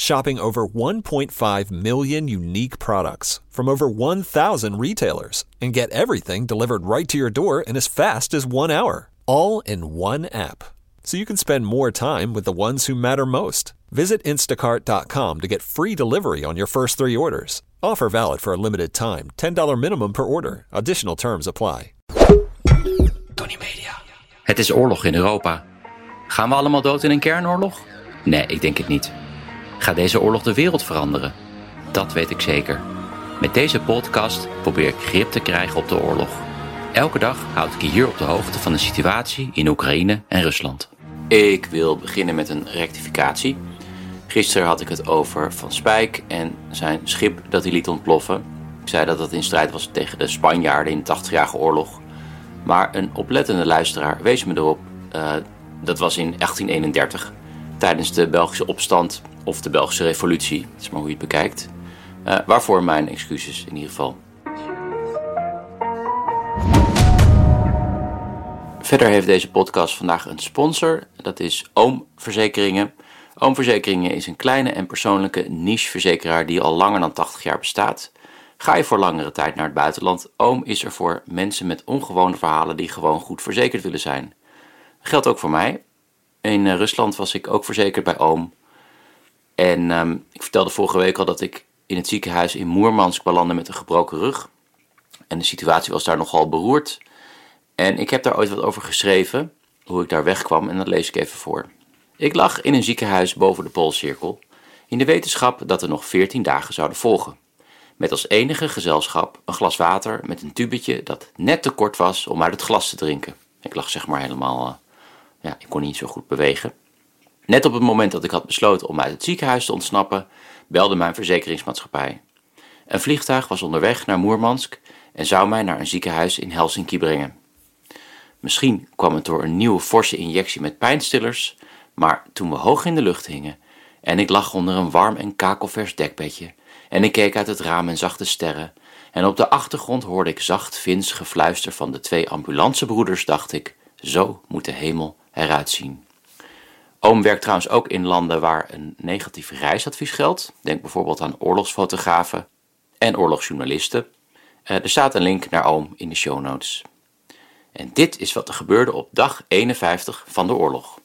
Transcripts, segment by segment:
Shopping over 1.5 million unique products from over 1,000 retailers and get everything delivered right to your door in as fast as one hour, all in one app. So you can spend more time with the ones who matter most. Visit instacart.com to get free delivery on your first three orders. Offer valid for a limited time $10 minimum per order. Additional terms apply. Tony Media. Het is oorlog in Europa. Gaan we allemaal dood in een kernoorlog? Nee, ik denk het niet. Gaat deze oorlog de wereld veranderen? Dat weet ik zeker. Met deze podcast probeer ik grip te krijgen op de oorlog. Elke dag houd ik je hier op de hoogte van de situatie in Oekraïne en Rusland. Ik wil beginnen met een rectificatie. Gisteren had ik het over Van Spijk en zijn schip dat hij liet ontploffen. Ik zei dat dat in strijd was tegen de Spanjaarden in de 80-jarige oorlog. Maar een oplettende luisteraar wees me erop. Uh, dat was in 1831, tijdens de Belgische opstand of de Belgische revolutie. Dat is maar hoe je het bekijkt. Uh, waarvoor mijn excuses in ieder geval. Verder heeft deze podcast vandaag een sponsor. Dat is Oom Verzekeringen. Oom Verzekeringen is een kleine en persoonlijke nicheverzekeraar die al langer dan 80 jaar bestaat. Ga je voor langere tijd naar het buitenland, Oom is er voor mensen met ongewone verhalen die gewoon goed verzekerd willen zijn. Geldt ook voor mij. In eh, Rusland was ik ook verzekerd bij Oom. En um, ik vertelde vorige week al dat ik in het ziekenhuis in Moermansk belandde met een gebroken rug. En de situatie was daar nogal beroerd. En ik heb daar ooit wat over geschreven, hoe ik daar wegkwam, en dat lees ik even voor. Ik lag in een ziekenhuis boven de Poolcirkel, in de wetenschap dat er nog 14 dagen zouden volgen. Met als enige gezelschap een glas water met een tubetje dat net te kort was om uit het glas te drinken. Ik lag zeg maar helemaal, uh, ja, ik kon niet zo goed bewegen. Net op het moment dat ik had besloten om uit het ziekenhuis te ontsnappen, belde mijn verzekeringsmaatschappij. Een vliegtuig was onderweg naar Moermansk en zou mij naar een ziekenhuis in Helsinki brengen. Misschien kwam het door een nieuwe forse injectie met pijnstillers, maar toen we hoog in de lucht hingen en ik lag onder een warm en kakelvers dekbedje en ik keek uit het raam en zag de sterren en op de achtergrond hoorde ik zacht Vins gefluister van de twee ambulancebroeders, dacht ik, zo moet de hemel eruit zien. Oom werkt trouwens ook in landen waar een negatief reisadvies geldt. Denk bijvoorbeeld aan oorlogsfotografen en oorlogsjournalisten. Uh, er staat een link naar Oom in de show notes. En dit is wat er gebeurde op dag 51 van de oorlog.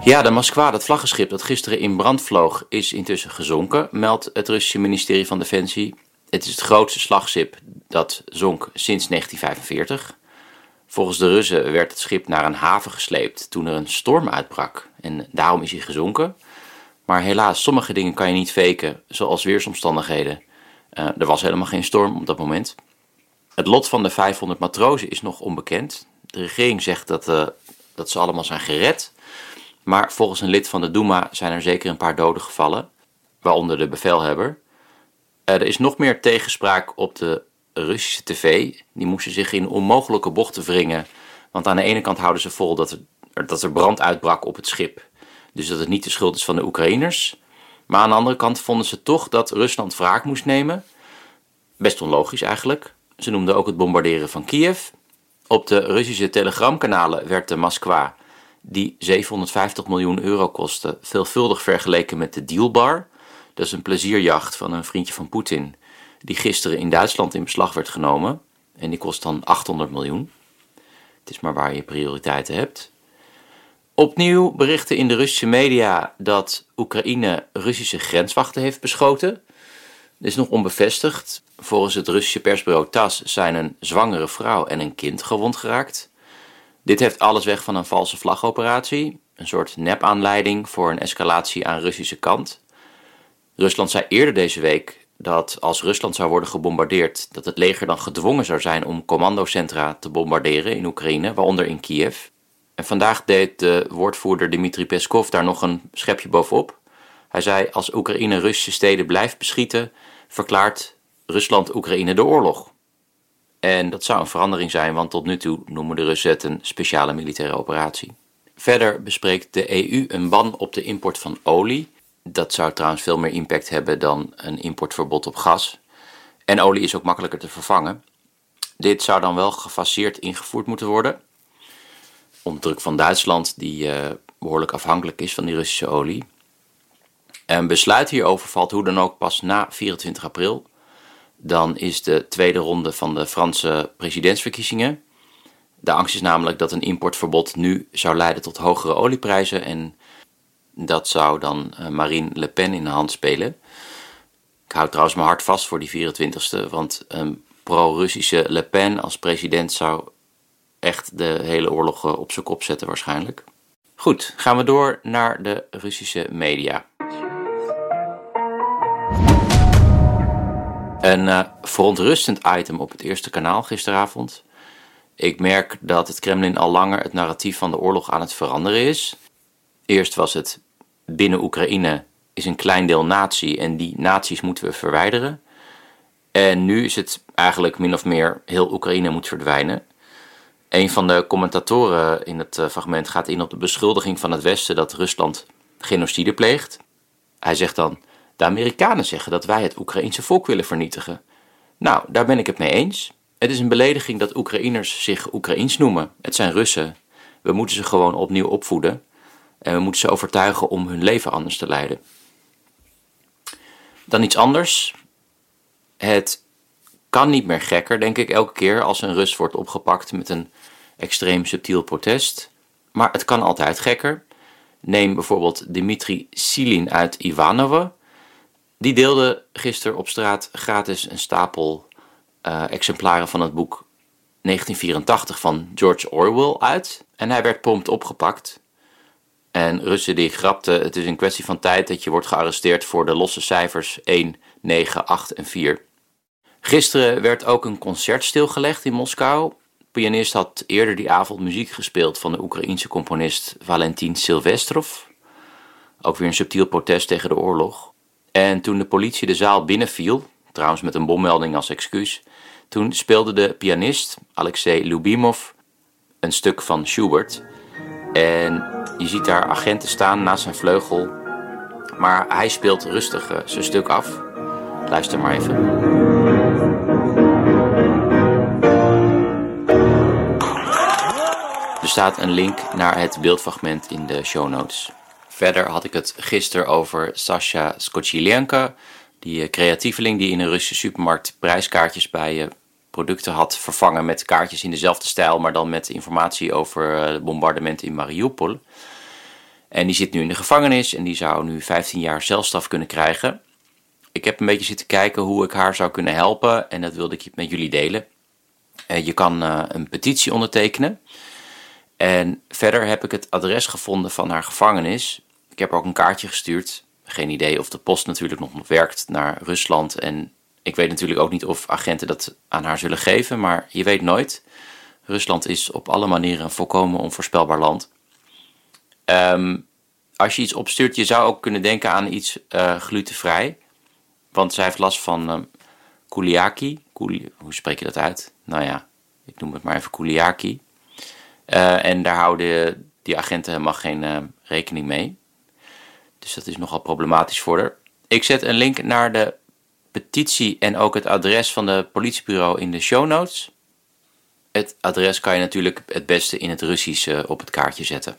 Ja, de Moskwa, dat vlaggenschip dat gisteren in brand vloog, is intussen gezonken, meldt het Russische ministerie van Defensie. Het is het grootste slagschip dat zonk sinds 1945. Volgens de Russen werd het schip naar een haven gesleept toen er een storm uitbrak en daarom is hij gezonken. Maar helaas, sommige dingen kan je niet faken, zoals weersomstandigheden. Uh, er was helemaal geen storm op dat moment. Het lot van de 500 matrozen is nog onbekend. De regering zegt dat, uh, dat ze allemaal zijn gered. Maar volgens een lid van de Duma zijn er zeker een paar doden gevallen, waaronder de bevelhebber. Uh, er is nog meer tegenspraak op de Russische tv. Die moesten zich in onmogelijke bochten wringen. Want aan de ene kant houden ze vol dat er, dat er brand uitbrak op het schip. Dus dat het niet de schuld is van de Oekraïners. Maar aan de andere kant vonden ze toch dat Rusland wraak moest nemen. Best onlogisch eigenlijk. Ze noemden ook het bombarderen van Kiev. Op de Russische telegramkanalen werd de Moskwa, die 750 miljoen euro kostte, veelvuldig vergeleken met de Dealbar. Dat is een plezierjacht van een vriendje van Poetin, die gisteren in Duitsland in beslag werd genomen. En die kost dan 800 miljoen. Het is maar waar je prioriteiten hebt. Opnieuw berichten in de Russische media dat Oekraïne Russische grenswachten heeft beschoten. Dit is nog onbevestigd. Volgens het Russische persbureau TAS zijn een zwangere vrouw en een kind gewond geraakt. Dit heeft alles weg van een valse vlagoperatie, een soort nepaanleiding voor een escalatie aan Russische kant. Rusland zei eerder deze week dat als Rusland zou worden gebombardeerd, dat het leger dan gedwongen zou zijn om commandocentra te bombarderen in Oekraïne, waaronder in Kiev. En vandaag deed de woordvoerder Dmitri Peskov daar nog een schepje bovenop. Hij zei: Als Oekraïne Russische steden blijft beschieten, verklaart Rusland Oekraïne de oorlog. En dat zou een verandering zijn, want tot nu toe noemen de Russen het een speciale militaire operatie. Verder bespreekt de EU een ban op de import van olie. Dat zou trouwens veel meer impact hebben dan een importverbod op gas. En olie is ook makkelijker te vervangen. Dit zou dan wel gefaseerd ingevoerd moeten worden. Onder druk van Duitsland, die uh, behoorlijk afhankelijk is van die Russische olie. Een besluit hierover valt hoe dan ook pas na 24 april. Dan is de tweede ronde van de Franse presidentsverkiezingen. De angst is namelijk dat een importverbod nu zou leiden tot hogere olieprijzen en dat zou dan uh, Marine Le Pen in de hand spelen. Ik hou trouwens mijn hart vast voor die 24ste, want een pro-Russische Le Pen als president zou echt de hele oorlog eh, op zijn kop zetten waarschijnlijk. Goed, gaan we door naar de Russische media. Een uh, verontrustend item op het eerste kanaal gisteravond. Ik merk dat het Kremlin al langer het narratief van de oorlog aan het veranderen is. Eerst was het binnen Oekraïne is een klein deel natie en die naties moeten we verwijderen. En nu is het eigenlijk min of meer heel Oekraïne moet verdwijnen. Een van de commentatoren in het eh, fragment gaat in op de beschuldiging van het Westen dat Rusland genocide pleegt. Hij zegt dan: De Amerikanen zeggen dat wij het Oekraïense volk willen vernietigen. Nou, daar ben ik het mee eens. Het is een belediging dat Oekraïners zich Oekraïens noemen. Het zijn Russen. We moeten ze gewoon opnieuw opvoeden. En we moeten ze overtuigen om hun leven anders te leiden. Dan iets anders. Het kan niet meer gekker, denk ik, elke keer als een Rus wordt opgepakt met een extreem subtiel protest. Maar het kan altijd gekker. Neem bijvoorbeeld Dimitri Silin uit Ivanovo. Die deelde gisteren op straat gratis een stapel uh, exemplaren van het boek 1984 van George Orwell uit. En hij werd prompt opgepakt. En Russen die grapten, het is een kwestie van tijd dat je wordt gearresteerd voor de losse cijfers 1, 9, 8 en 4. Gisteren werd ook een concert stilgelegd in Moskou. De pianist had eerder die avond muziek gespeeld van de Oekraïense componist Valentin Silvestrov. Ook weer een subtiel protest tegen de oorlog. En toen de politie de zaal binnenviel, trouwens met een bommelding als excuus, toen speelde de pianist Alexei Lubimov een stuk van Schubert. En je ziet daar agenten staan naast zijn vleugel, maar hij speelt rustig uh, zijn stuk af. Luister maar even. Er staat een link naar het beeldfragment in de show notes. Verder had ik het gisteren over Sasha Skochilenko, die eh, creatieveling die in een Russische supermarkt prijskaartjes bij eh, producten had vervangen met kaartjes in dezelfde stijl, maar dan met informatie over het eh, bombardement in Mariupol. En die zit nu in de gevangenis en die zou nu 15 jaar celstraf kunnen krijgen. Ik heb een beetje zitten kijken hoe ik haar zou kunnen helpen en dat wilde ik met jullie delen. Je kan een petitie ondertekenen. En verder heb ik het adres gevonden van haar gevangenis. Ik heb ook een kaartje gestuurd. Geen idee of de post natuurlijk nog werkt naar Rusland. En ik weet natuurlijk ook niet of agenten dat aan haar zullen geven, maar je weet nooit. Rusland is op alle manieren een volkomen onvoorspelbaar land. Ehm, als je iets opstuurt, je zou ook kunnen denken aan iets uh, glutenvrij. Want zij heeft last van um, kuliaki. hoe spreek je dat uit? Nou ja, ik noem het maar even kuliaki. Uh, en daar houden die agenten helemaal geen uh, rekening mee. Dus dat is nogal problematisch voor haar. Ik zet een link naar de petitie en ook het adres van de politiebureau in de show notes. Het adres kan je natuurlijk het beste in het Russisch uh, op het kaartje zetten.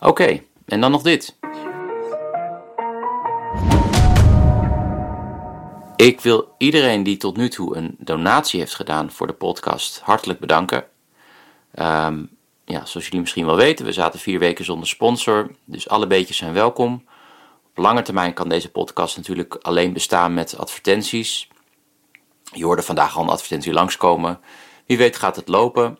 Oké, en dan nog dit. Ik wil iedereen die tot nu toe een donatie heeft gedaan voor de podcast hartelijk bedanken. Um, ja, zoals jullie misschien wel weten, we zaten vier weken zonder sponsor, dus alle beetjes zijn welkom. Op lange termijn kan deze podcast natuurlijk alleen bestaan met advertenties. Je hoorde vandaag al een advertentie langskomen. Wie weet gaat het lopen.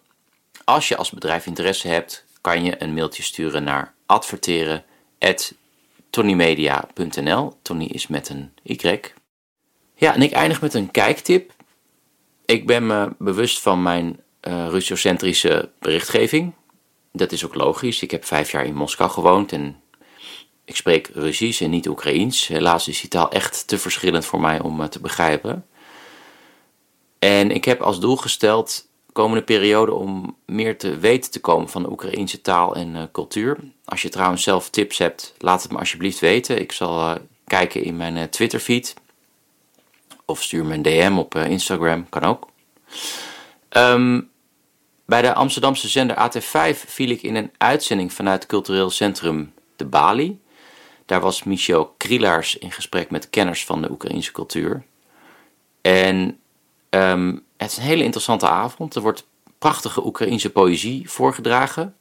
Als je als bedrijf interesse hebt, kan je een mailtje sturen naar adverteren@tonymedia.nl. Tony is met een Y. Ja, en ik eindig met een kijktip. Ik ben me bewust van mijn uh, Russocentrische berichtgeving. Dat is ook logisch. Ik heb vijf jaar in Moskou gewoond en ik spreek Russisch en niet Oekraïens. Helaas is die taal echt te verschillend voor mij om te begrijpen. En ik heb als doel gesteld komende periode om meer te weten te komen van de Oekraïnse taal en uh, cultuur. Als je trouwens zelf tips hebt, laat het me alsjeblieft weten. Ik zal uh, kijken in mijn uh, Twitter feed. Of stuur me een DM op Instagram, kan ook. Um, bij de Amsterdamse zender AT5 viel ik in een uitzending vanuit Cultureel Centrum de Bali. Daar was Michel Krielaars in gesprek met kenners van de Oekraïnse cultuur. En um, het is een hele interessante avond. Er wordt prachtige Oekraïnse poëzie voorgedragen.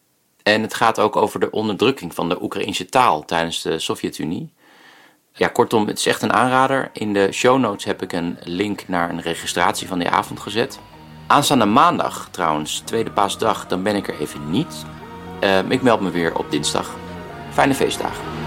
En het gaat ook over de onderdrukking van de Oekraïnse taal tijdens de Sovjet-Unie. Ja, kortom, het is echt een aanrader. In de show notes heb ik een link naar een registratie van die avond gezet. Aanstaande maandag, trouwens, tweede paasdag, dan ben ik er even niet. Uh, ik meld me weer op dinsdag. Fijne feestdagen.